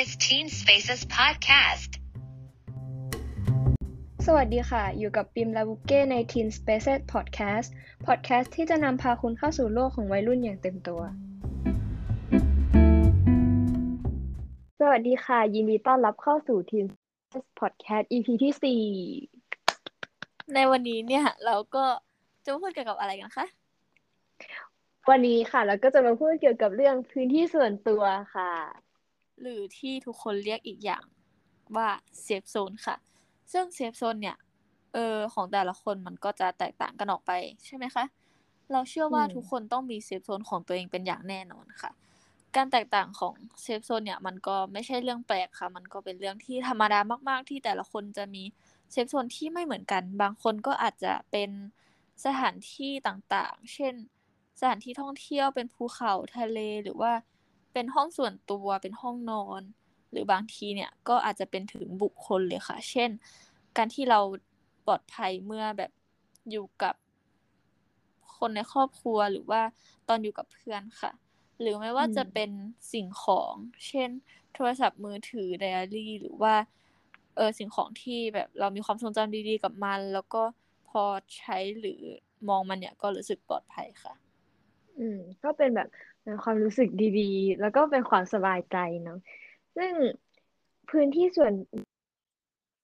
is Teen Spaces Podcast สวัสดีค่ะ อยู่กับปิมลาบุเก้ใน Teen Spaces Podcast Podcast ที่จะนำพาคุณเข้าสู่โลกของวัยรุ่นอย่างเต็มตัว สวัสดีค่ะ ยินดีต้อนรับเข้าสู่ Teen Spaces Podcast EP ที่สี่ในวันนี้เนี่ยเราก็จะมาพูดเกี่ยวกับอะไรกันคะวันนี้ค่ะเราก็จะมาพูดเกี่ยวกับเรื่องพื้นที่ส่วนตัวค่ะ หรือที่ทุกคนเรียกอีกอย่างว่า safe zone ค่ะ ซึ่ง safe zone เนี่ยเออของแต่ละคนมันก็จะแตกต่างกันออกไปใช่ไหมคะ เราเชื่อว่าอืมทุกคนต้องมี safe zone ของตัวเองเป็นอย่างแน่นอนค่ะ การแตกต่างของ safe zone เนี่ยมันก็ไม่ใช่เรื่องแปลกค่ะ มันก็เป็นเรื่องที่ธรรมดามาก ๆ ที่แต่ละคนจะมี safe zone ที่ไม่เหมือนกัน บางคนก็อาจจะเป็นสถานที่ต่างๆ เช่น สถานที่ท่องเที่ยวเป็นภูเขาทะเลหรือว่า เป็นห้องส่วนตัวเป็นห้องนอน หรือบางทีเนี่ยก็อาจจะเป็นถึงบุคคลเลยค่ะ เช่น การที่เราปลอดภัยเมื่อแบบอยู่กับคนในครอบครัวหรือว่าตอนอยู่กับเพื่อนค่ะ หรือไม่ว่าจะเป็นสิ่งของ เช่น โทรศัพท์มือถือไดอารี่ หรือว่าเออสิ่งของที่แบบเรามีความทรงจำดีๆกับมัน แล้วก็พอใช้หรือมองมันเนี่ยก็รู้สึกปลอดภัยค่ะ อืมก็เป็นแบบ เป็นความรู้สึกดีๆ แล้วก็เป็นความสบายใจเนาะซึ่งพื้นที่ส่วน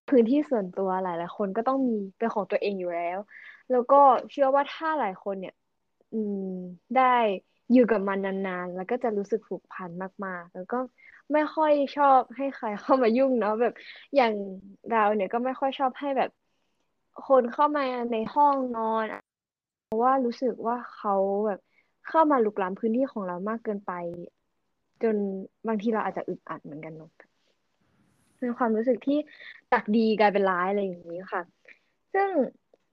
พื้นที่ส่วนตัวหลายๆคนก็ต้องมีเป็นของตัวเองอยู่แล้ว แล้วก็เชื่อว่าถ้าหลายคนเนี่ย อืมได้อยู่กับมันนานๆ แล้วก็จะรู้สึกผูกพันมากๆ แล้วก็ไม่ค่อยชอบให้ใครเข้ามายุ่งเนาะแบบอย่างเราเนี่ยก็ไม่ค่อยชอบให้แบบ คนเข้ามาในห้องนอน เพราะว่ารู้สึกว่าเขาแบบ เข้ามาลุกล้ำพื้นที่ของเรามากเกินไป จนบางทีเราอาจจะอึดอัดเหมือนกันเนอะเป็นความรู้สึกที่จากดีกลายเป็นร้ายอะไรอย่างนี้ค่ะ ซึ่ง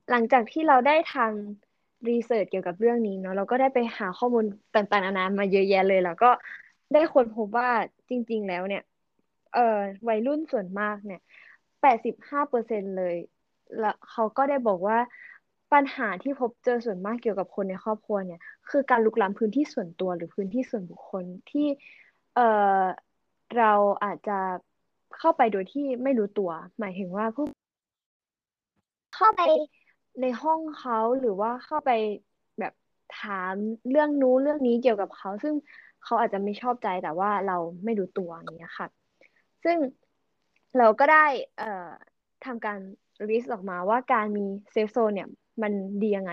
หลังจากที่เราได้ทำรีเสิร์ชเกี่ยวกับเรื่องนี้เนาะเราก็ได้ไปหาข้อมูลต่างๆนานามาเยอะแยะเลย แล้วก็ได้ค้นพบว่าจริง ๆ แล้วเนี่ย เอ่อวัยรุ่นส่วนมากเนี่ยแปดสิบห้าเปอร์เซ็นเลย แล้วเขาก็ได้บอกว่า ปัญหาที่พบเจอส่วนมากเกี่ยวกับคนในครอบครัวเนี่ย คือการลุกล้ำพื้นที่ส่วนตัวหรือพื้นที่ส่วนบุคคลที่เอ่อเราอาจจะเข้าไปโดยที่ไม่รู้ตัว หมายถึงว่าผู้เข้าไปในห้องเขาหรือว่าเข้าไปแบบถามเรื่องนู้นเรื่องนี้เกี่ยวกับเขา ซึ่งเขาอาจจะไม่ชอบใจแต่ว่าเราไม่รู้ตัวอย่างเงี้ยค่ะ ซึ่งเราก็ได้เอ่อทำการ list ออกมาว่าการมี safe zone เนี่ย มันดียังไง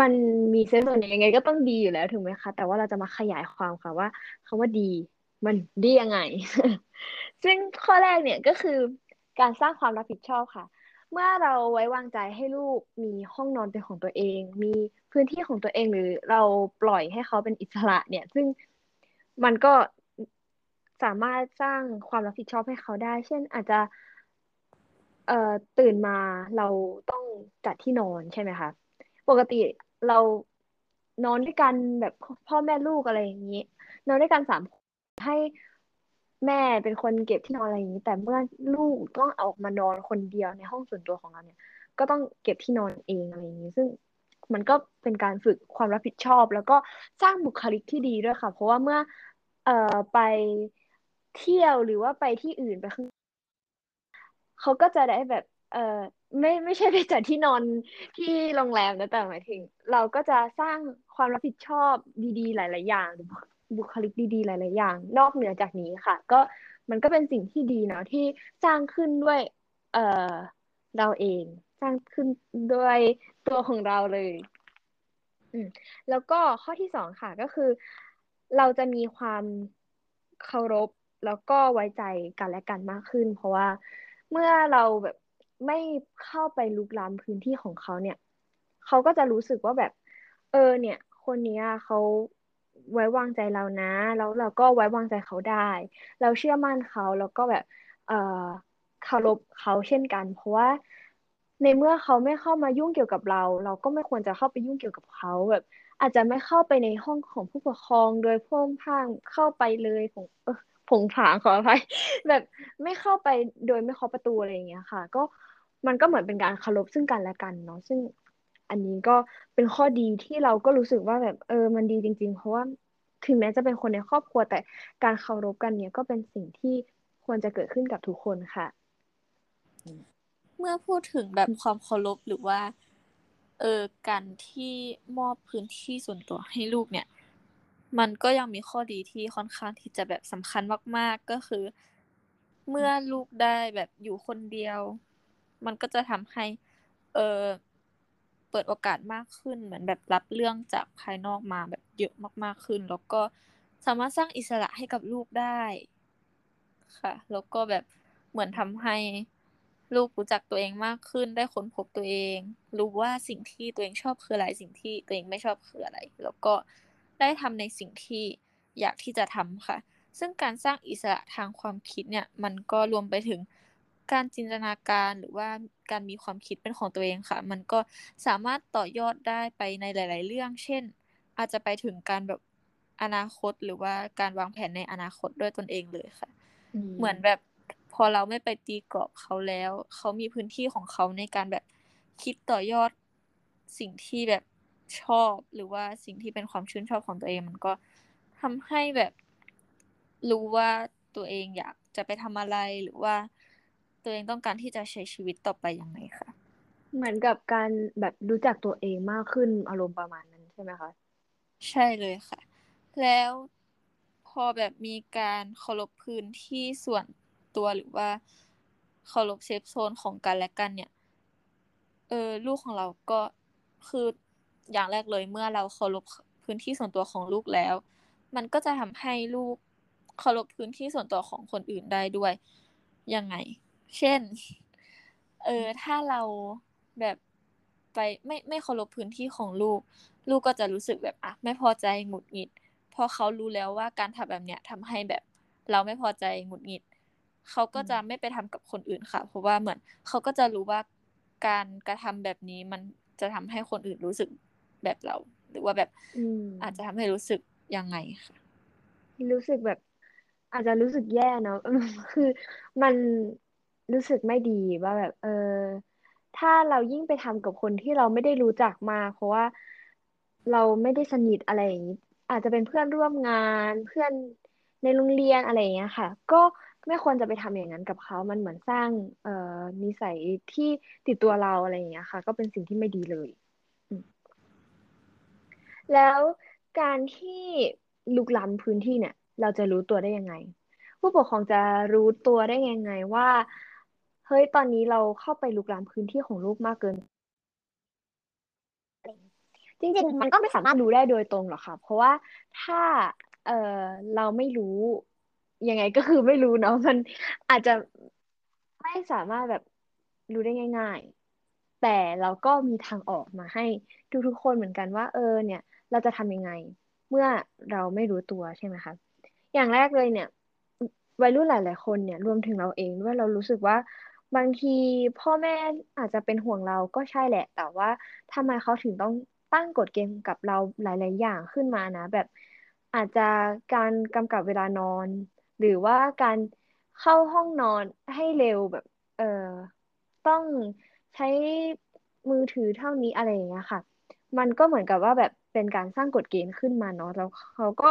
มันมี safe zone ยังไง ก็ต้องดีอยู่แล้วถูกไหมคะ แต่ว่าเราจะมาขยายความค่ะว่าคำว่าดี มันดียังไง ซึ่งข้อแรกเนี่ยก็คือการสร้างความรับผิดชอบค่ะ เมื่อเราไว้วางใจให้ลูกมีห้องนอนเป็นของตัวเอง มีพื้นที่ของตัวเองหรือเราปล่อยให้เขาเป็นอิสระเนี่ย ซึ่งมันก็สามารถสร้างความรับผิดชอบให้เขาได้ เช่นอาจจะ เอ่อตื่นมาเราต้องจัดที่นอนใช่ไหมคะ ปกติเรานอนด้วยกันแบบพ่อแม่ลูกอะไรอย่างนี้ นอนด้วยกันสามคนให้แม่เป็นคนเก็บที่นอนอะไรอย่างนี้ แต่เมื่อลูกต้องออกมานอนคนเดียวในห้องส่วนตัวของเราเนี่ย ก็ต้องเก็บที่นอนเองอะไรอย่างนี้ ซึ่งมันก็เป็นการฝึกความรับผิดชอบ แล้วก็สร้างบุคลิกที่ดีด้วยค่ะ เพราะว่าเมื่อเอ่อไปเที่ยวหรือว่าไปที่อื่นไปข้าง เขาก็จะได้แบบ เออไม่ไม่ใช่ไปจัดที่นอนที่โรงแรมนะแต่หมายถึง เราก็จะสร้างความรับผิดชอบดีๆ หลาย ๆ อย่างหรือบุคลิกดีๆ หลาย ๆ อย่าง นอกเหนือจากนี้ค่ะ ก็มันก็เป็นสิ่งที่ดีเนาะที่สร้างขึ้นด้วย เออเราเองสร้างขึ้นด้วยตัวของเราเลย อืมแล้วก็ข้อที่สองค่ะก็คือ เราจะมีความเคารพแล้วก็ไว้ใจกันและกันมากขึ้น เพราะว่า เมื่อเราแบบไม่เข้าไปลุกล้ำพื้นที่ของเขาเนี่ย เขาก็จะรู้สึกว่าแบบ เออ เนี่ย คนเนี้ยเขาไว้วางใจเรานะ แล้วเราก็ไว้วางใจเขาได้ เราเชื่อมั่นเขาแล้วก็แบบ เออเคารพเขาเช่นกัน เพราะว่าในเมื่อเขาไม่เข้ามายุ่งเกี่ยวกับเรา เราก็ไม่ควรจะเข้าไปยุ่งเกี่ยวกับเขาแบบ อาจจะไม่เข้าไปในห้องของผู้ปกครอง โดยพร่งพ่างเข้าไปเลยผงเออ ผงผางขออภัยแบบไม่เข้าไปโดยไม่เคาะประตูอะไรอย่างเงี้ยค่ะ ก็มันก็เหมือนเป็นการเคารพซึ่งกันและกันเนาะซึ่งอันนี้ก็เป็นข้อดีที่เราก็รู้สึกว่าแบบเออมันดีจริง ๆ เพราะว่าถึงแม้จะเป็นคนในครอบครัวแต่การเคารพกันเนี่ยก็เป็นสิ่งที่ควรจะเกิดขึ้นกับทุกคนค่ะ เมื่อพูดถึงแบบความเคารพหรือว่า เออการที่มอบพื้นที่ส่วนตัวให้ลูกเนี่ย มันก็ยังมีข้อดีที่ค่อนข้างที่จะแบบสำคัญมาก ๆ ก็คือ เมื่อลูกได้แบบอยู่คนเดียว มันก็จะทำให้ เออเปิดโอกาสมากขึ้นเหมือนแบบรับเรื่องจากภายนอกมาแบบเยอะมาก ๆ ขึ้น แล้วก็สามารถสร้างอิสระให้กับลูกได้ ค่ะ แล้วก็แบบเหมือนทำให้ลูกรู้จักตัวเองมากขึ้น ได้ค้นพบตัวเอง รู้ว่าสิ่งที่ตัวเองชอบคืออะไร สิ่งที่ตัวเองไม่ชอบคืออะไร แล้วก็ ได้ทำในสิ่งที่อยากที่จะทำค่ะ ซึ่งการสร้างอิสระทางความคิดเนี่ยมันก็รวมไปถึงการจินตนาการหรือว่าการมีความคิดเป็นของตัวเองค่ะ มันก็สามารถต่อยอดได้ไปในหลาย ๆ เรื่อง เช่น อาจจะไปถึงการแบบอนาคตหรือว่าการวางแผนในอนาคตด้วยตนเองเลยค่ะ เหมือนแบบพอเราไม่ไปตีกรอบเขาแล้ว เขามีพื้นที่ของเขาในการแบบคิดต่อยอดสิ่งที่แบบ ชอบหรือว่าสิ่งที่เป็นความชื่นชอบของตัวเอง มันก็ทำให้แบบรู้ว่าตัวเองอยากจะไปทำอะไรหรือว่าตัวเองต้องการที่จะใช้ชีวิตต่อไปยังไงค่ะเหมือนกับการแบบรู้จักตัวเองมากขึ้นอารมณ์ประมาณนั้นใช่ไหมคะ ใช่เลยค่ะ แล้วพอแบบมีการเคารพพื้นที่ส่วนตัวหรือว่าเคารพเซฟโซนของกันและกันเนี่ยเออลูกของเราก็คือ อย่างแรกเลยเมื่อเราเคารพพื้นที่ส่วนตัวของลูกแล้ว มันก็จะทำให้ลูกเคารพพื้นที่ส่วนตัวของคนอื่นได้ด้วยยังไง เช่น เออถ้าเราแบบไปไม่ไม่เคารพพื้นที่ของลูก ลูกก็จะรู้สึกแบบอะไม่พอใจหงุดหงิดพอเขารู้แล้วว่าการทำแบบเนี้ยทำให้แบบเราไม่พอใจหงุดหงิดเขาก็จะไม่ไปทำกับคนอื่นค่ะ เพราะว่าเหมือนเขาก็จะรู้ว่าการกระทำแบบนี้มันจะทำให้คนอื่นรู้สึก แบบเรา หรือว่าแบบอาจจะทำให้รู้สึกยังไงค่ะรู้สึกแบบ อาจจะรู้สึกแย่เนาะคือมันรู้สึกไม่ดีว่าแบบ เออถ้าเรายิ่งไปทำกับคนที่เราไม่ได้รู้จักมา เพราะว่าเราไม่ได้สนิทอะไรอย่างนี้อาจจะเป็นเพื่อนร่วมงานเพื่อนในโรงเรียนอะไรอย่างเงี้ยค่ะ ก็ไม่ควรจะไปทำอย่างนั้นกับเขา มันเหมือนสร้างเอ่อนิสัยที่ติดตัวเราอะไรอย่างเงี้ยค่ะ ก็เป็นสิ่งที่ไม่ดีเลย แล้วการที่ลุกล้ำพื้นที่เนี่ย เราจะรู้ตัวได้ยังไง ผู้ปกครองจะรู้ตัวได้ยังไงว่า เฮ้ยตอนนี้เราเข้าไปลุกล้ำพื้นที่ของลูกมากเกิน จริงๆ มันก็ไม่สามารถรู้ได้โดยตรงหรอกค่ะ เพราะว่าถ้าเออเราไม่รู้ยังไงก็คือไม่รู้เนาะมันอาจจะไม่สามารถแบบรู้ได้ง่าย ๆ แต่เราก็มีทางออกมาให้ทุกๆคนเหมือนกันว่า เออเนี่ย เราจะทำยังไง เมื่อเราไม่รู้ตัวใช่ไหมคะอย่างแรกเลยเนี่ย วัยรุ่นหลาย ๆ คนเนี่ยรวมถึงเราเองด้วยเรารู้สึกว่าบางทีพ่อแม่อาจจะเป็นห่วงเราก็ใช่แหละ แต่ว่าทำไมเขาถึงต้องตั้งกฎเกณฑ์กับเราหลาย ๆ อย่างขึ้นมานะ แบบอาจจะการกำกับเวลานอน หรือว่าการเข้าห้องนอนให้เร็วแบบ เออต้องใช้มือถือเท่านี้อะไรอย่างเงี้ยค่ะ มันก็เหมือนกับว่าแบบ เป็นการสร้างกฎเกณฑ์ขึ้นมาเนาะแล้วเขาก็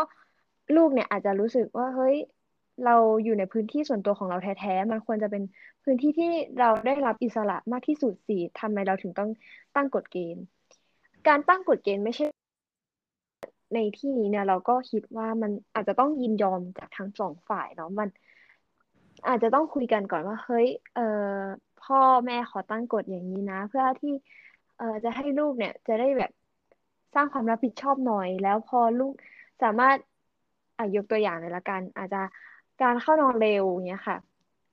ลูกเนี่ยอาจจะรู้สึกว่าเฮ้ยเราอยู่ในพื้นที่ส่วนตัวของเราแท้ๆ มันควรจะเป็นพื้นที่ที่เราได้รับอิสระมากที่สุดสิทำไมเราถึงต้องตั้งกฎเกณฑ์ การตั้งกฎเกณฑ์ไม่ใช่ ในที่นี้เนี่ยเราก็คิดว่ามันอาจจะต้องยินยอมจากทั้งสองฝ่ายเนาะมัน อาจจะต้องคุยกันก่อนว่า เฮ้ย เอ่อพ่อแม่ขอตั้งกฎอย่างนี้นะ เพื่อที่ เอ่อจะให้ลูกเนี่ย จะได้แบบ สร้างความรับผิดชอบหน่อย แล้วพอลูกสามารถอะยกตัวอย่างเลยละกัน อาจจะการเข้านอนเร็วเงี้ยค่ะ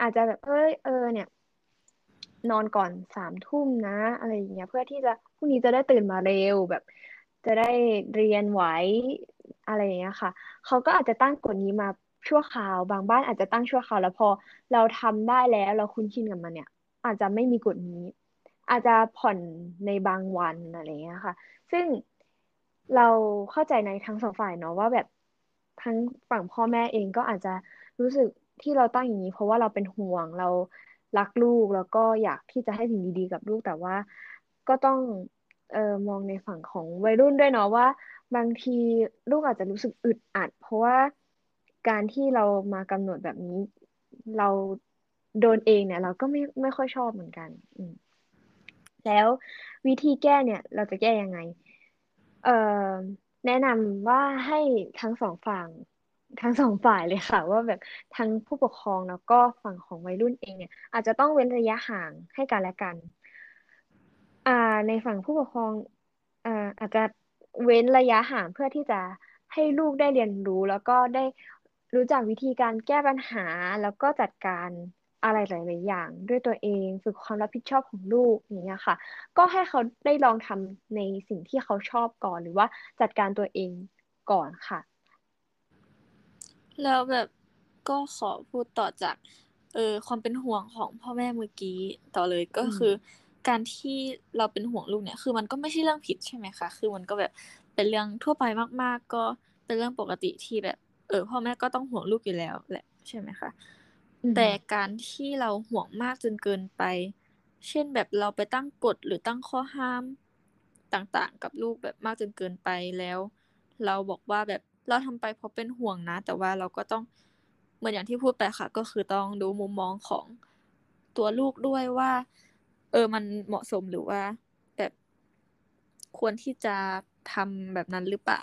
อาจจะแบบเอ้ยเออเนี่ย นอนก่อนสามทุ่มนะ อะไรอย่างเงี้ย เพื่อที่จะพรุ่งนี้จะได้ตื่นมาเร็วแบบ จะได้เรียนไหวอะไรอย่างเงี้ยค่ะเขาก็อาจจะตั้งกฎนี้มาชั่วคราว บางบ้านอาจจะตั้งชั่วคราวแล้วพอเราทำได้แล้วเราคุ้นชินกับมันเนี่ย อาจจะไม่มีกฎนี้ อาจจะผ่อนในบางวันอะไรอย่างเงี้ยค่ะ ซึ่ง เราเข้าใจในทั้งสองฝ่ายเนาะว่าแบบทั้งฝั่งพ่อแม่เองก็อาจจะรู้สึกที่เราตั้งอย่างนี้ เพราะว่าเราเป็นห่วงเรารักลูกแล้วก็อยากที่จะให้สิ่งดีๆกับลูกแต่ว่าก็ต้องเออมองในฝั่งของวัยรุ่นด้วยเนาะว่า บางทีลูกอาจจะรู้สึกอึดอัด เพราะว่าการที่เรามากำหนดแบบนี้ เราโดนเองเนี่ย เราก็ไม่ไม่ค่อยชอบเหมือนกัน อืแล้ววิธีแก้เนี่ย เราจะแก้ยังไง เอ่อแนะนำว่าให้ทั้งสองฝั่งทั้งสองฝ่ายเลยค่ะ ว่าแบบทั้งผู้ปกครองแล้วก็ฝั่งของวัยรุ่นเองเนี่ย อาจจะต้องเว้นระยะห่างให้กันและกัน อ่า ในฝั่งผู้ปกครองอ่าอาจจะเว้นระยะห่างเพื่อที่จะให้ลูกได้เรียนรู้ แล้วก็ได้รู้จักวิธีการแก้ปัญหาแล้วก็จัดการ อะไรหลาย ๆ อย่างด้วยตัวเอง ฝึกความรับผิดชอบของลูกอย่างเงี้ยค่ะ ก็ให้เขาได้ลองทำในสิ่งที่เขาชอบก่อนหรือว่าจัดการตัวเองก่อนค่ะ แล้วแบบก็ขอพูดต่อจากเออความเป็นห่วงของพ่อแม่เมื่อกี้ต่อเลยก็อืมคือ การที่เราเป็นห่วงลูกเนี่ย คือมันก็ไม่ใช่เรื่องผิดใช่ไหมคะคือมันก็แบบเป็นเรื่องทั่วไปมาก ๆ ก็เป็นเรื่องปกติที่แบบ เออพ่อแม่ก็ต้องห่วงลูกอยู่แล้วแหละใช่ไหมคะอืม แต่การที่เราห่วงมากจนเกินไป เช่นแบบเราไปตั้งกฎหรือตั้งข้อห้ามต่างๆ กับลูกแบบมากจนเกินไปแล้ว เราบอกว่าแบบเราทำไปเพราะเป็นห่วงนะ แต่ว่าเราก็ต้องเหมือนอย่างที่พูดไปค่ะ ก็คือต้องดูมุมมองของตัวลูกด้วยว่า เออมันเหมาะสมหรือว่า แบบควรที่จะทำแบบนั้นหรือเปล่า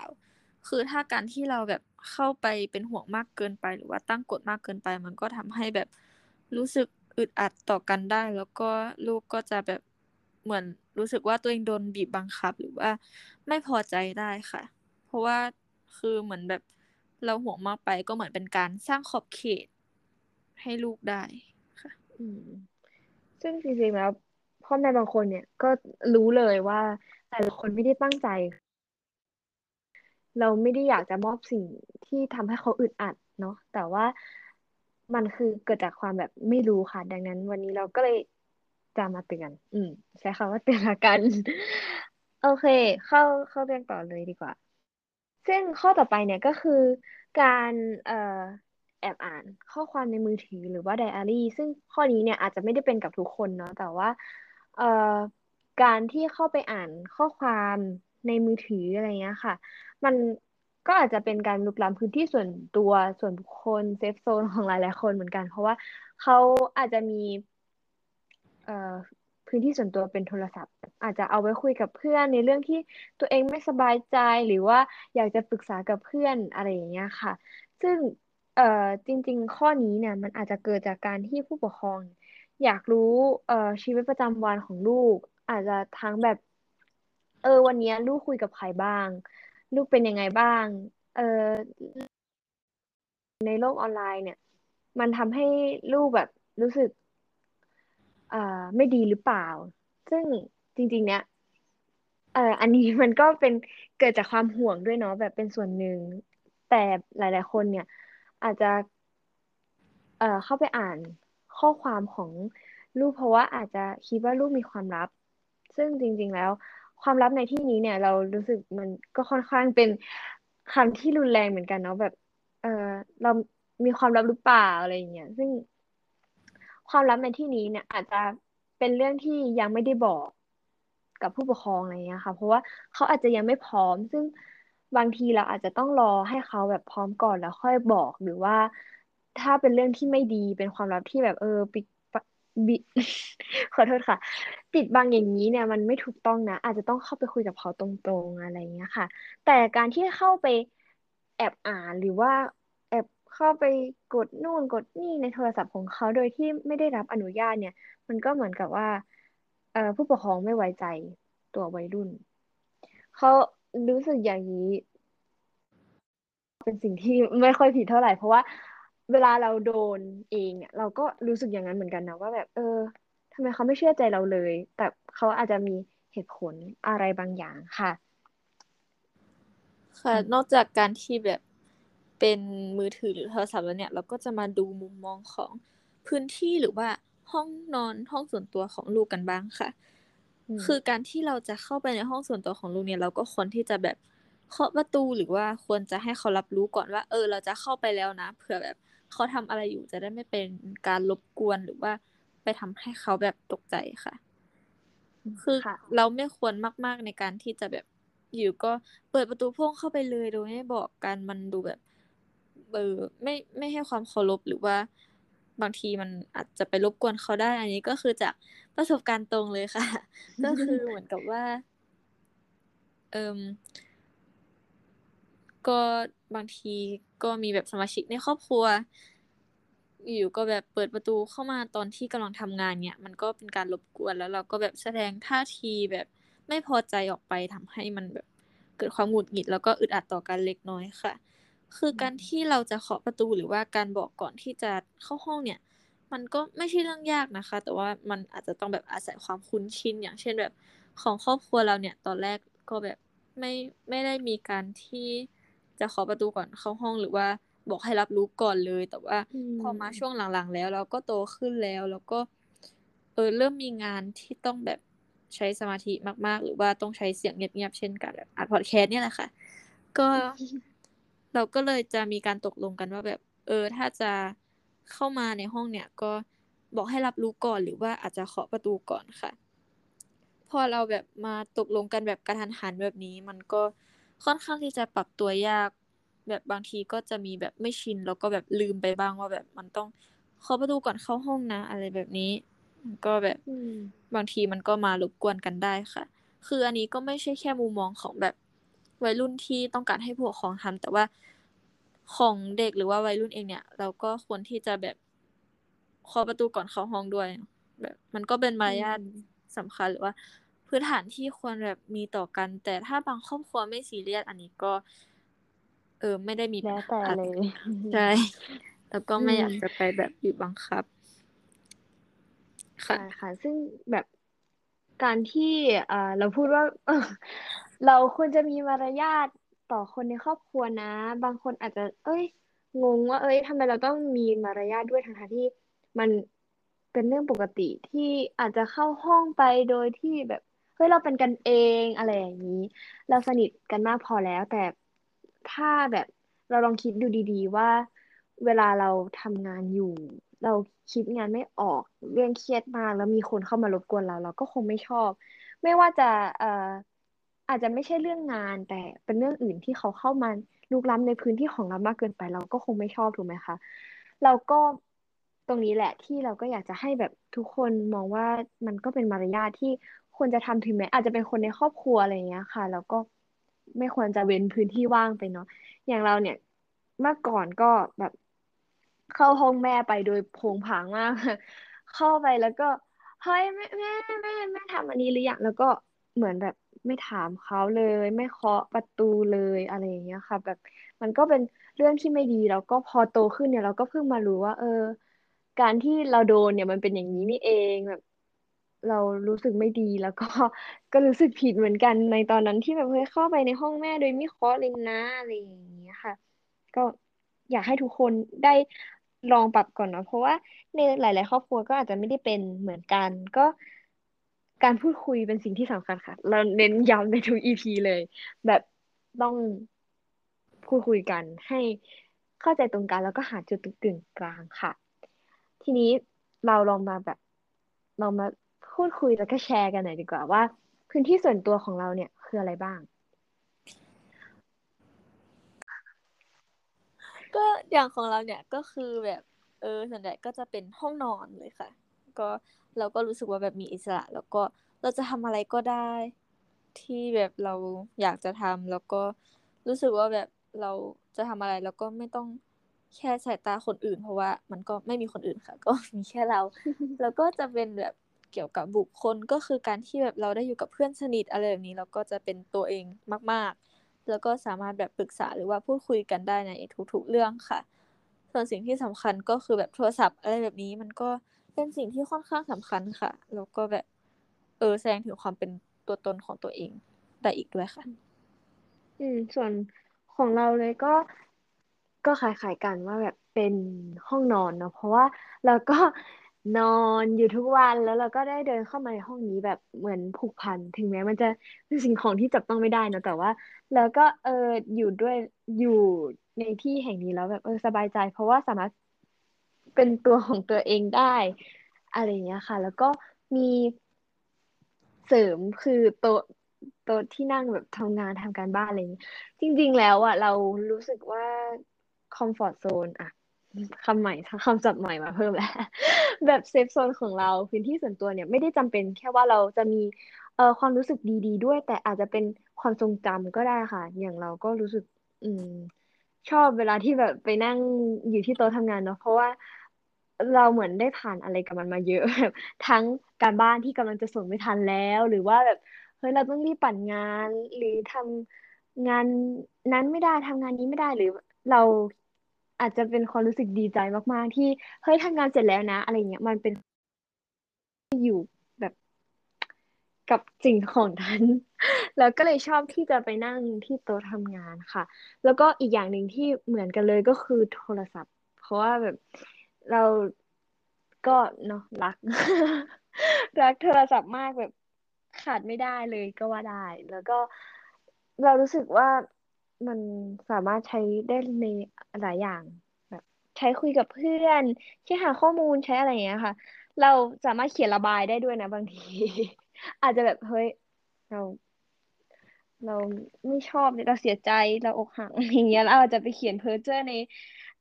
คือถ้าการที่เราแบบเข้าไปเป็นห่วงมากเกินไป หรือว่าตั้งกฎมากเกินไป มันก็ทำให้แบบรู้สึกอึดอัดต่อกันได้ แล้วก็ลูกก็จะแบบเหมือนรู้สึกว่าตัวเองโดนบีบบังคับ หรือว่าไม่พอใจได้ค่ะ เพราะว่าคือเหมือนแบบเราห่วงมากไปก็เหมือนเป็นการสร้างขอบเขตให้ลูกได้ค่ะ อืม ซึ่งจริงๆแล้วพ่อแม่บางคนเนี่ยก็รู้เลยว่าแต่ละคนไม่ได้ตั้งใจ เราไม่ได้อยากจะมอบสิ่งที่ทำให้เขาอึดอัดเนาะแต่ว่ามันคือเกิดจากความแบบไม่รู้ค่ะ ดังนั้น วันนี้เราก็เลยจะมาเตือน อืม ใช้คำว่าเตือนละกัน โอเค เข้าเข้าเรื่องต่อเลยดีกว่า ซึ่งข้อต่อไปเนี่ยก็คือการเอ่อแอบอ่านข้อความในมือถือหรือว่าไดอารี่ ซึ่งข้อนี้เนี่ยอาจจะไม่ได้เป็นกับทุกคนเนาะแต่ว่าเอ่อการที่เข้าไปอ่านข้อความ ในมือถืออะไรเงี้ยค่ะ มันก็อาจจะเป็นการรุกล้ำพื้นที่ส่วนตัวส่วนบุคคล safe zone ของหลายๆคนเหมือนกัน เพราะว่าเขาอาจจะมีเอ่อพื้นที่ส่วนตัวเป็นโทรศัพท์ อาจจะเอาไว้คุยกับเพื่อนในเรื่องที่ตัวเองไม่สบายใจหรือว่าอยากจะปรึกษากับเพื่อนอะไรอย่างเงี้ยค่ะ ซึ่งเอ่อจริง ๆ ข้อนี้เนี่ยมันอาจจะเกิดจากการที่ผู้ปกครอง อยากรู้เอ่อชีวิตประจำวันของลูก อาจจะทั้งแบบ เออ วันนี้ลูกคุยกับใครบ้าง ลูกเป็นยังไงบ้าง เออในโลกออนไลน์เนี่ย มันทำให้ลูกแบบรู้สึกอ่าไม่ดีหรือเปล่า ซึ่งจริง ๆ เนี่ยเอออันนี้มันก็เป็นเกิดจากความห่วงด้วยเนาะแบบเป็นส่วนหนึ่ง แต่หลาย ๆ คนเนี่ย อาจจะ เอ่อเข้าไปอ่านข้อความของลูกเพราะว่าอาจจะคิดว่าลูกมีความลับ ซึ่งจริง ๆ แล้ว ความลับในที่นี้เนี่ย เรารู้สึกมันก็ค่อนข้างเป็นคำที่รุนแรงเหมือนกันเนาะแบบ เออเรามีความลับหรือเปล่าอะไรอย่างเงี้ยซึ่งความลับในที่นี้เนี่ย อาจจะเป็นเรื่องที่ยังไม่ได้บอกกับผู้ปกครองอะไรเงี้ยค่ะ เพราะว่าเขาอาจจะยังไม่พร้อม ซึ่งบางทีเราอาจจะต้องรอให้เขาแบบพร้อมก่อนแล้วค่อยบอกหรือว่าถ้าเป็นเรื่องที่ไม่ดีเป็นความลับที่แบบเออปิด บิ ขอโทษค่ะ ปิดบังอย่างนี้เนี่ยมันไม่ถูกต้องนะ อาจจะต้องเข้าไปคุยกับเขาตรงๆอะไรเงี้ยค่ะ แต่การที่เข้าไปแอบอ่านหรือว่าแอบเข้าไปกดนู่นกดนี่ในโทรศัพท์ของเขาโดยที่ไม่ได้รับอนุญาตเนี่ย มันก็เหมือนกับว่าเอ่อผู้ปกครองไม่ไว้ใจตัววัยรุ่น เขารู้สึกอย่างนี้ เป็นสิ่งที่ไม่ค่อยผิดเท่าไหร่เพราะว่า เวลาเราโดนเองเนี่ยเราก็รู้สึกอย่างนั้นเหมือนกันนะว่าแบบ เออทำไมเขาไม่เชื่อใจเราเลย แต่เขาอาจจะมีเหตุผลอะไรบางอย่างค่ะ ค่ะอืมนอกจากการที่แบบเป็นมือถือหรือโทรศัพท์แล้วเนี่ย เราก็จะมาดูมุมมองของพื้นที่หรือว่าห้องนอนห้องส่วนตัวของลูกกันบ้างค่ะอืมคือการที่เราจะเข้าไปในห้องส่วนตัวของลูกเนี่ย เราก็ควรที่จะแบบเคาะประตูหรือว่าควรจะให้เขารับรู้ก่อนว่า เออ เราจะเข้าไปแล้วนะเผื่อแบบ เขาทำอะไรอยู่จะได้ไม่เป็นการรบกวนหรือว่าไปทำให้เขาแบบตกใจค่ะ คือค่ะเราไม่ควรมาก ๆในการที่จะแบบอยู่ก็เปิดประตูพุ่งเข้าไปเลยโดยไม่บอกกันมันดูแบบเออไม่ไม่ให้ความเคารพหรือว่าบางทีมันอาจจะไปรบกวนเขาได้ อันนี้ก็คือจากประสบการณ์ตรงเลยค่ะ ก็คือเหมือนกับว่า เอิมก็ บางทีก็มีแบบสมาชิกในครอบครัว อยู่ก็แบบเปิดประตูเข้ามาตอนที่กำลังทำงานเนี่ยมันก็เป็นการรบกวนแล้วเราก็แบบแสดงท่าทีแบบไม่พอใจออกไปทำให้มันแบบเกิดความหงุดหงิดแล้วก็อึดอัดต่อกันเล็กน้อยค่ะ คือการที่เราจะเคาะประตูหรือว่าการบอกก่อนที่จะเข้าห้องเนี่ย มันก็ไม่ใช่เรื่องยากนะคะ แต่ว่ามันอาจจะต้องแบบอาศัยความคุ้นชินอย่างเช่นแบบของครอบครัวเราเนี่ยตอนแรกก็แบบไม่ไม่ได้มีการที่ จะเคาะประตูก่อนเข้าห้องหรือว่าบอกให้รับรู้ก่อนเลย แต่ว่าอืมพอมาช่วงหลังๆ แล้ว เราก็โตขึ้นแล้ว แล้วก็ เออเริ่มมีงานที่ต้องแบบใช้สมาธิมาก ๆ หรือว่าต้องใช้เสียงเงียบๆเช่นกันแบบอัดพอดแคสต์เนี่ยแหละค่ะ ก็เราก็เลยจะมีการตกลงกันว่าแบบ เออ ถ้าจะเข้ามาในห้องเนี่ย ก็บอกให้รับรู้ก่อนหรือว่าอาจจะเคาะประตูก่อนค่ะ พอเราแบบมาตกลงกันแบบกระทันหันแบบนี้ มันก็ ค่อนข้างที่จะปรับตัวยาก แบบบางทีก็จะมีแบบไม่ชิน แล้วก็แบบลืมไปบ้างว่าแบบมันต้องเคาะประตูก่อนเข้าห้องนะ อะไรแบบนี้มันก็แบบอืมบางทีมันก็มารบกวนกันได้ค่ะ คืออันนี้ก็ไม่ใช่แค่มุมมองของแบบวัยรุ่นที่ต้องการให้ผู้ปกครองทำแต่ว่าของเด็กหรือว่าวัยรุ่นเองเนี่ย เราก็ควรที่จะแบบเคาะประตูก่อนเข้าห้องด้วย แบบ มันก็เป็นมารยาทอืมสำคัญหรือว่า พื้นฐานที่ควรแบบมีต่อกัน แต่ถ้าบางครอบครัวไม่ซีเรียสอันนี้ก็ เออ ไม่ได้มีปัแล้ญวหาแต่อะไรเลยใช่แล้วก็ไม่อืมอยากจะไปแบบบีบบังคับ ค่ะใช่ค่ะ ซึ่งแบบการที่เอ่อเราพูดว่าเออเราควรจะมีมารยาทต่อคนในครอบครัวนะ บางคนอาจจะ เอ้ย งงว่า เอ้ยทำไมเราต้องมีมารยาทด้วยทั้งๆที่มันเป็นเรื่องปกติที่อาจจะเข้าห้องไปโดยที่แบบ เฮ้ยเราเป็นกันเองอะไรอย่างนี้ เราสนิทกันมากพอแล้ว แต่ถ้าแบบเราลองคิดดูดีๆว่าเวลาเราทำงานอยู่ เราคิดงานไม่ออกเรื่องเครียดมากแล้วมีคนเข้ามารบกวนเรา เราก็คงไม่ชอบ ไม่ว่าจะเอ่ออาจจะไม่ใช่เรื่องงาน แต่เป็นเรื่องอื่นที่เขาเข้ามาลุกล้ำในพื้นที่ของเรามากเกินไป เราก็คงไม่ชอบถูกไหมคะเราก็ตรงนี้แหละที่เราก็อยากจะให้แบบทุกคนมองว่ามันก็เป็นมารยาทที่ ควรจะทำถึงแม้อาจจะเป็นคนในครอบครัวอะไรเงี้ยค่ะ แล้วก็ไม่ควรจะเว้นพื้นที่ว่างไปเนาะอย่างเราเนี่ยเมื่อก่อนก็แบบเข้าห้องแม่ไปโดยโผงผางมาก เข้าไปแล้วก็เฮ้ยแม่แม่แม่แม่ทำอันนี้หรือยังแล้วก็เหมือนแบบไม่ถามเขาเลย ไม่เคาะประตูเลยอะไรอย่างเงี้ยค่ะ แบบมันก็เป็นเรื่องที่ไม่ดีแล้วก็พอโตขึ้นเนี่ย เราก็เพิ่งมารู้ว่า เออ การที่เราโดนเนี่ยมันเป็นอย่างนี้นี่เองแบบ เรารู้สึกไม่ดีแล้วก็ก็รู้สึกผิดเหมือนกันในตอนนั้นที่แบบเฮ้ยเข้าไปในห้องแม่โดยไม่เคาะเลยนะอะไรอย่างเงี้ยค่ะ ก็อยากให้ทุกคนได้ลองปรับก่อนเนาะเพราะว่าในหลาย ๆ ครอบครัวก็อาจจะไม่ได้เป็นเหมือนกัน ก็การพูดคุยเป็นสิ่งที่สำคัญค่ะ เราเน้นย้ำในทุกอีพีเลย แบบต้องพูดคุยกันให้เข้าใจตรงกันแล้วก็หาจุดกึ่งกลางค่ะ ทีนี้เราลองมาแบบลองมา พูดคุยแล้วก็แชร์กันหน่อยดีกว่าว่า พื้นที่ส่วนตัวของเราเนี่ยคืออะไรบ้าง ก็อย่างของเราเนี่ยก็คือแบบเออส่วนใหญ่ก็จะเป็นห้องนอนเลยค่ะ ก็เราก็รู้สึกว่าแบบมีอิสระ แล้วก็เราจะทำอะไรก็ได้ ที่แบบเราอยากจะทำแล้วก็รู้สึกว่าแบบเราจะทำอะไรแล้วก็ไม่ต้องแค่สายตาคนอื่น เพราะว่ามันก็ไม่มีคนอื่นค่ะ ก็มีแค่เรา แล้วก็จะเป็นแบบ เกี่ยวกับบุคคลก็คือการที่แบบเราได้อยู่กับเพื่อนสนิทอะไรแบบนี้เราก็จะเป็นตัวเองมาก ๆ แล้วก็สามารถแบบปรึกษาหรือว่าพูดคุยกันได้ในทุกๆเรื่องค่ะ ส่วนสิ่งที่สำคัญก็คือแบบโทรศัพท์อะไรแบบนี้มันก็เป็นสิ่งที่ค่อนข้างสำคัญค่ะ แล้วก็แบบเออแสดงถึงความเป็นตัวตนของตัวเองได้อีกด้วยค่ะ อืม ส่วนของเราเลยก็ก็คล้ายๆกันว่าแบบเป็นห้องนอนเนาะเพราะว่าเราก็ นอนอยู่ทุกวันแล้วเราก็ได้เดินเข้ามาในห้องนี้แบบเหมือนผูกพันถึงแม้มันจะเป็นสิ่งของที่จับต้องไม่ได้เนอะแต่ว่า แล้วก็เอออยู่ด้วยอยู่ในที่แห่งนี้แล้วแบบเออสบายใจ เพราะว่าสามารถเป็นตัวของตัวเองได้ อะไรอย่างเงี้ยค่ะ แล้วก็มีเสริมคือโต๊ะโต๊ะที่นั่งแบบทำงานทำการบ้านอะไรอย่างนี้ยจริง ๆ แล้วอะเรารู้สึกว่าคอมฟอร์ z โซนอะ คำใหม่คำศัพท์ใหม่มาเพิ่มแล้วแบบ safe zone ของเราพื้นที่ส่วนตัวเนี่ยไม่ได้จำเป็นแค่ว่าเราจะมีเอ่อความรู้สึกดี ๆ ด้วย แต่อาจจะเป็นความทรงจำก็ได้ค่ะ อย่างเราก็รู้สึก อืม ชอบเวลาที่แบบไปนั่งอยู่ที่โต๊ะทำงานเนาะเพราะว่าเราเหมือนได้ผ่านอะไรกับมันมาเยอะแบบทั้งการบ้านที่กำลังจะส่งไม่ทันแล้ว หรือว่าแบบเฮ้ยเราต้องรีบปั่นงาน หรือทำงานนั้นไม่ได้ทำงานนี้ไม่ได้หรือเรา อาจจะเป็นความรู้สึกดีใจมากๆ ที่เฮ้ยทำงานเสร็จแล้วนะ อะไรเงี้ยมันเป็นอยู่แบบกับสิ่งของนั้น แล้วก็เลยชอบที่จะไปนั่งที่โต๊ะทำงานค่ะ แล้วก็อีกอย่างหนึ่งที่เหมือนกันเลยก็คือโทรศัพท์ เพราะว่าแบบเราก็เนาะรัก รักโทรศัพท์มากแบบขาดไม่ได้เลยก็ว่าได้ แล้วก็เรารู้สึกว่า มันสามารถใช้ได้ในหลายอย่างแบบใช้คุยกับเพื่อน ใช้หาข้อมูลใช้อะไรอย่างเงี้ยค่ะ เราสามารถเขียนระบายได้ด้วยนะบางที อาจจะแบบเฮ้ยเรา เราไม่ชอบเราเสียใจเราอกหักอะไรอย่างเงี้ยเราอาจจะไปเขียนเพ้อเจ้อใน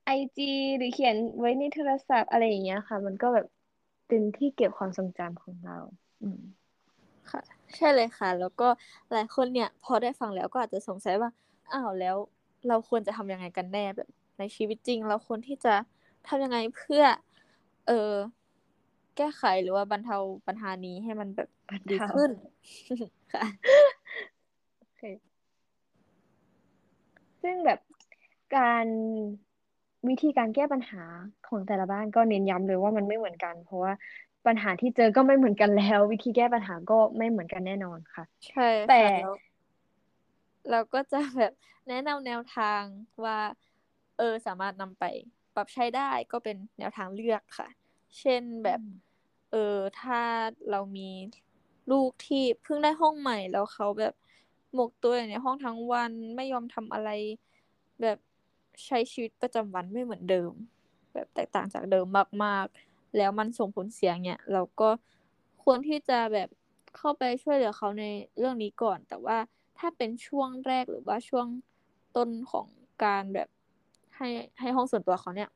ไอจีหรือเขียนไว้ในโทรศัพท์อะไรอย่างเงี้ยค่ะ มันก็แบบเป็นที่เก็บความทรงจำของเรา อืมค่ะ ใช่เลยค่ะ แล้วก็หลายคนเนี่ย พอได้ฟังแล้วก็อาจจะสงสัยว่า อ้าวแล้วเราควรจะทำยังไงกันแน่แบบในชีวิตจริง เราควรที่จะทำยังไงเพื่อ เออแก้ไขหรือว่าบรรเทาปัญหานี้ให้มันแบบดีขึ้นค่ะโอเคซึ่งแบบการวิธีการแก้ปัญหาของแต่ละบ้านก็เน้นย้ำเลยว่ามันไม่เหมือนกัน เพราะว่าปัญหาที่เจอก็ไม่เหมือนกันแล้ว วิธีแก้ปัญหาก็ไม่เหมือนกันแน่นอนค่ะ ใช่แต่ค่ะแล้ว เราก็จะแบบแนะนำแนวทางว่า เออสามารถนำไปปรับใช้ได้ก็เป็นแนวทางเลือกค่ะ เช่นแบบเออถ้าเรามีลูกที่เพิ่งได้ห้องใหม่แล้วเขาแบบหมกตัวอยู่ในห้องทั้งวันไม่ยอมทำอะไร แบบใช้ชีวิตประจำวันไม่เหมือนเดิม แบบแตกต่างจากเดิมมากๆ แล้วมันส่งผลเสียเนี่ยเราก็ควรที่จะแบบเข้าไปช่วยเหลือเขาในเรื่องนี้ก่อน แต่ว่า ถ้าเป็นช่วงแรกหรือว่าช่วงต้นของการแบบให้ให้ห้องส่วนตัวเขาเนี่ย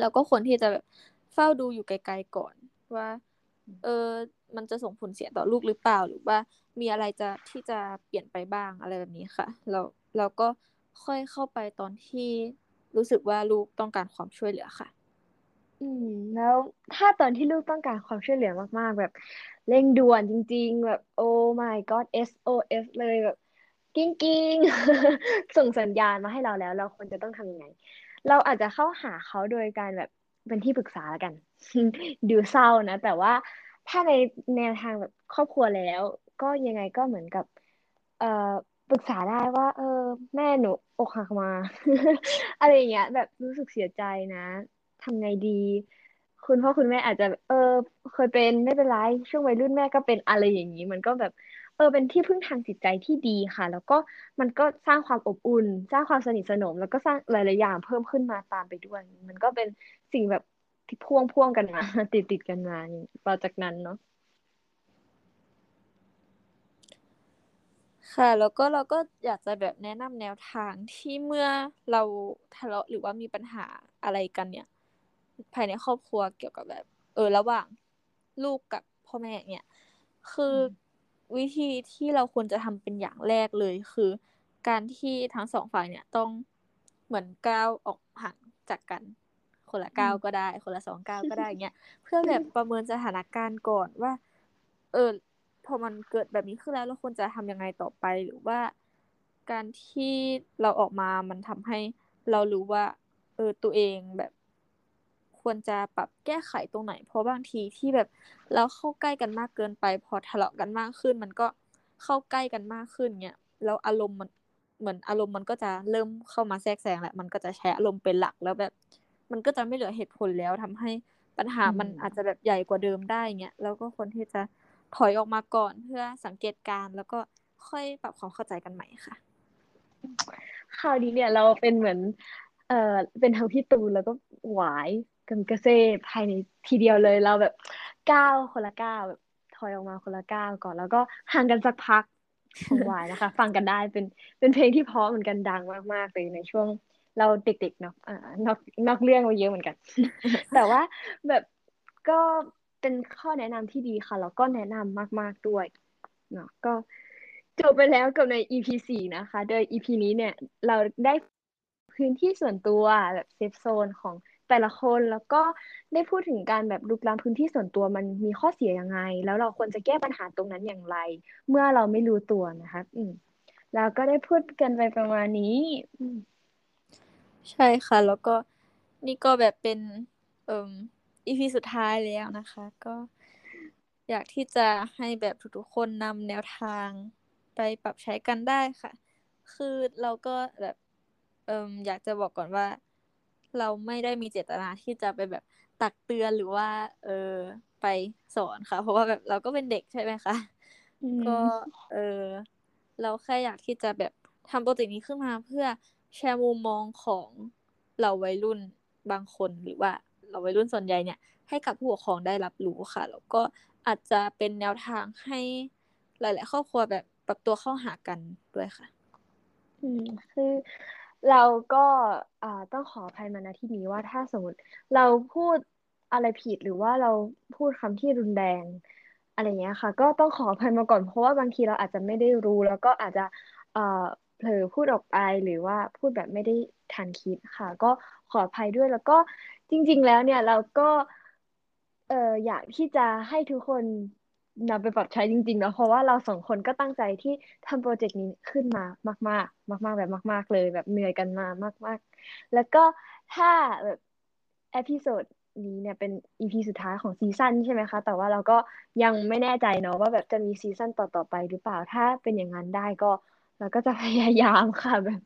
เราก็ควรที่จะแบบเฝ้าดูอยู่ไกลๆก่อนว่า เออมันจะส่งผลเสียต่อลูกหรือเปล่าหรือว่ามีอะไรจะที่จะเปลี่ยนไปบ้างอะไรแบบนี้ค่ะเราเราก็ค่อยเข้าไปตอนที่รู้สึกว่าลูกต้องการความช่วยเหลือค่ะ อืม แล้วถ้าตอนที่ลูกต้องการความช่วยเหลือมากๆ แบบเร่งด่วนจริง ๆ แบบโอ้ my god SOS เลยแบบกิ้งกิ้ง ส่งสัญญาณมาให้เราแล้ว เราควรจะต้องทำยังไง เราอาจจะเข้าหาเขาโดยการแบบเป็นที่ปรึกษาแล้วกัน ดูเศร้านะ แต่ว่าถ้าในแนวทางแบบครอบครัวแล้ว ก็ยังไงก็เหมือนกับ เอ่อปรึกษาได้ว่า เออ แม่หนูอกหักมา อะไรอย่างเงี้ยแบบรู้สึกเสียใจนะ ทำไงดี คุณพ่อคุณแม่อาจจะ เออ เคยเป็นไม่เป็นไรช่วงวัยรุ่นแม่ก็เป็นอะไรอย่างนี้ มันก็แบบ เออ เป็นที่พึ่งทางจิตใจที่ดีค่ะ แล้วก็มันก็สร้างความอบอุ่น สร้างความสนิทสนม แล้วก็สร้างหลายๆอย่างเพิ่มขึ้นมาตามไปด้วย มันก็เป็นสิ่งแบบที่พ่วงพ่วงกันมา ติดติดกันมาต่อจากนั้นเนาะค่ะ แล้วก็เราก็อยากจะแบบแนะนำแนวทางที่เมื่อเราทะเลาะหรือว่ามีปัญหาอะไรกันเนี่ย ภายในครอบครัวเกี่ยวกับแบบ เออ ระหว่างลูกกับพ่อแม่เนี่ย คือวิธีที่เราควรจะทำเป็นอย่างแรกเลยคือ การที่ทั้งสองฝ่ายเนี่ยต้องเหมือนก้าวออกห่างจากกัน คนละก้าวก็ได้ คนละสองก้าวก็ได้เงี้ยเพื่อแบบประเมินสถานการณ์ก่อนว่า เออพอมันเกิดแบบนี้ขึ้นแล้วเราควรจะทำยังไงต่อไปหรือว่า การที่เราออกมามันทำให้เรารู้ว่า เออตัวเองแบบ ควรจะปรับแก้ไขตรงไหน เพราะบางทีที่แบบเราเข้าใกล้กันมากเกินไป พอทะเลาะกันมากขึ้น มันก็เข้าใกล้กันมากขึ้นเงี้ยแล้วอารมณ์มันเหมือนอารมณ์มันก็จะเริ่มเข้ามาแทรกแซงแหละมันก็จะใช้อารมณ์เป็นหลักแล้วแบบ มันก็จะไม่เหลือเหตุผลแล้วทำให้ปัญหามันอาจจะแบบใหญ่กว่าเดิมได้เงี้ยแล้วก็ควรที่จะถอยออกมาก่อนเพื่อสังเกตการณ์แล้วก็ค่อยปรับความเข้าใจกันใหม่ค่ะคราวนี้เนี่ยเราเป็นเหมือน เอ่อเป็นทั้งพี่ตูนแล้วก็หวาย กับกระเซ่ภายในทีเดียวเลยเราแบบก้าวคนละก้าวแบบถถอยออกมาคนละก้าวก่อน แล้วก็ห่างกันสักพักของวายนะคะ ฟังกันได้เป็นเป็นเพลงที่เพราะเหมือนกันดังมากๆเลยในช่วงเราเด็กๆเนาะอ่านอกนอกเรื่องมาเยอะเหมือนกัน แต่ว่าแบบก็เป็นข้อแนะนำที่ดีค่ะแล้วก็แนะนำมาก ๆด้วยเนาะก็จบไปแล้วกับใน EP สี่นะคะ โดย EP นี้เนี่ย เราได้พื้นที่ส่วนตัวแบบเซฟโซนของ แต่ละคนแล้วก็ได้พูดถึงการแบบลุกล้ำพื้นที่ส่วนตัวมันมีข้อเสียยังไง แล้วเราควรจะแก้ปัญหาตรงนั้นอย่างไร เมื่อเราไม่รู้ตัวนะคะอืมแล้วก็ได้พูดกันไปประมาณนี้ใช่ค่ะ แล้วก็นี่ก็แบบเป็นเอ่มอีพีสุดท้ายแล้วนะคะ ก็อยากที่จะให้แบบทุกๆคนนำแนวทางไปปรับใช้กันได้ค่ะ คือเราก็แบบเอ่มอยากจะบอกก่อนว่า เราไม่ได้มีเจตนาที่จะไปแบบตักเตือนหรือว่า เออไปสอนค่ะ เพราะว่าแบบเราก็เป็นเด็กใช่ไหมคะอืมก็เออเราแค่อยากที่จะแบบทำโปรเจกต์นี้ขึ้นมาเพื่อแชร์มุมมองของเราวัยรุ่นบางคนหรือว่าเราวัยรุ่นส่วนใหญ่เนี่ย ให้กับผู้ปกครองได้รับรู้ค่ะ แล้วก็อาจจะเป็นแนวทางให้หลาย ๆ ครอบครัวแบบปรับตัวเข้าหากันด้วยค่ะ อืมคือ เราก็ต้องขออภัยมาณที่นี้ว่าถ้าสมมติเราพูดอะไรผิดหรือว่าเราพูดคำที่รุนแรงอะไรเงี้ยค่ะ ก็ต้องขออภัยมาก่อนเพราะว่าบางทีเราอาจจะไม่ได้รู้ แล้วก็อาจจะเอ่อเผลอพูดออกไปหรือว่าพูดแบบไม่ได้ทันคิดค่ะ ก็ขออภัยด้วยแล้วก็จริง ๆ แล้วเนี่ยเราก็เอ่ออยากที่จะให้ทุกคน นำไปปรับใช้จริงๆเนาะเพราะว่าเราสองคนก็ตั้งใจที่ทำโปรเจกต์นี้ขึ้นมามาก ๆ มาก ๆ แบบมาก ๆ เลยแบบเหนื่อยกันมามาก ๆ แล้วก็ถ้าแบบ episode นี้เนี่ยเป็น EP สุดท้ายของ season ใช่ไหมคะ แต่ว่าเราก็ยังไม่แน่ใจเนาะว่าแบบจะมี season ต่อ ๆ ไปหรือเปล่าถ้าเป็นอย่างนั้นได้ก็เราก็จะพยายามค่ะแบบ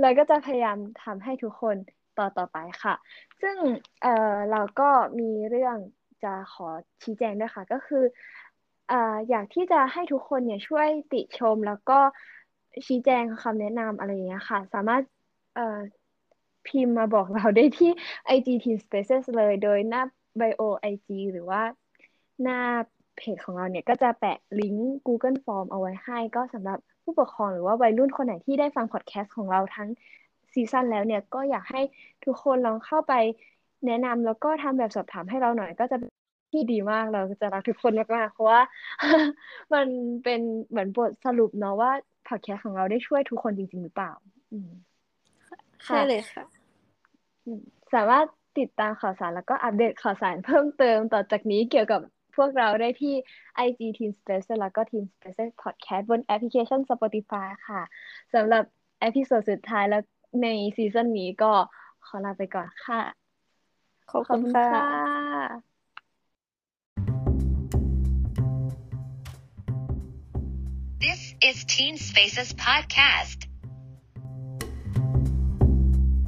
เราก็จะพยายามทำให้ทุกคนต่อต่อไปค่ะ ซึ่งเออเราก็มีเรื่องจะขอชี้แจงด้วยค่ะ ก็คือ เอ่ออยากที่จะให้ทุกคนเนี่ยช่วยติชมแล้วก็ชี้แจงคำแนะนำอะไรอย่างเงี้ยค่ะ สามารถเอ่อพิมพ์มาบอกเราได้ที่ IG Teen Spaces เลย โดยหน้า bio IG หรือว่าหน้าเพจของเราเนี่ยก็จะแปะลิงก์ Google Form เอาไว้ให้ก็สำหรับผู้ปกครองหรือว่าวัยรุ่นคนไหนที่ได้ฟังพอดแคสต์ของเราทั้ง season แล้วเนี่ยก็อยากให้ทุกคนลองเข้าไปแนะนำแล้วก็ทำแบบสอบถามให้เราหน่อยก็จะ ที่ดีมากเราจะรักทุกคนมากๆเพราะว่า มันเป็นเหมือนบทสรุปเนาะว่าพอดแคสต์ของเราได้ช่วยทุกคนจริง ๆ หรือเปล่าอืมใช่เลยค่ะอืมสามารถติดตามข่าวสารแล้วก็อัปเดตข่าวสารเพิ่มเติมต่อจากนี้เกี่ยวกับพวกเราได้ที่ IG Teen Space แล้วก็ Teen Space Podcast บนแอปพลิเคชัน Spotify ค่ะสำหรับ episode สุดท้ายแล้วใน season นี้ก็ขอลาไปก่อนค่ะ ขอบขอบคุณคุณค่ะ is Teen Spaces Podcast.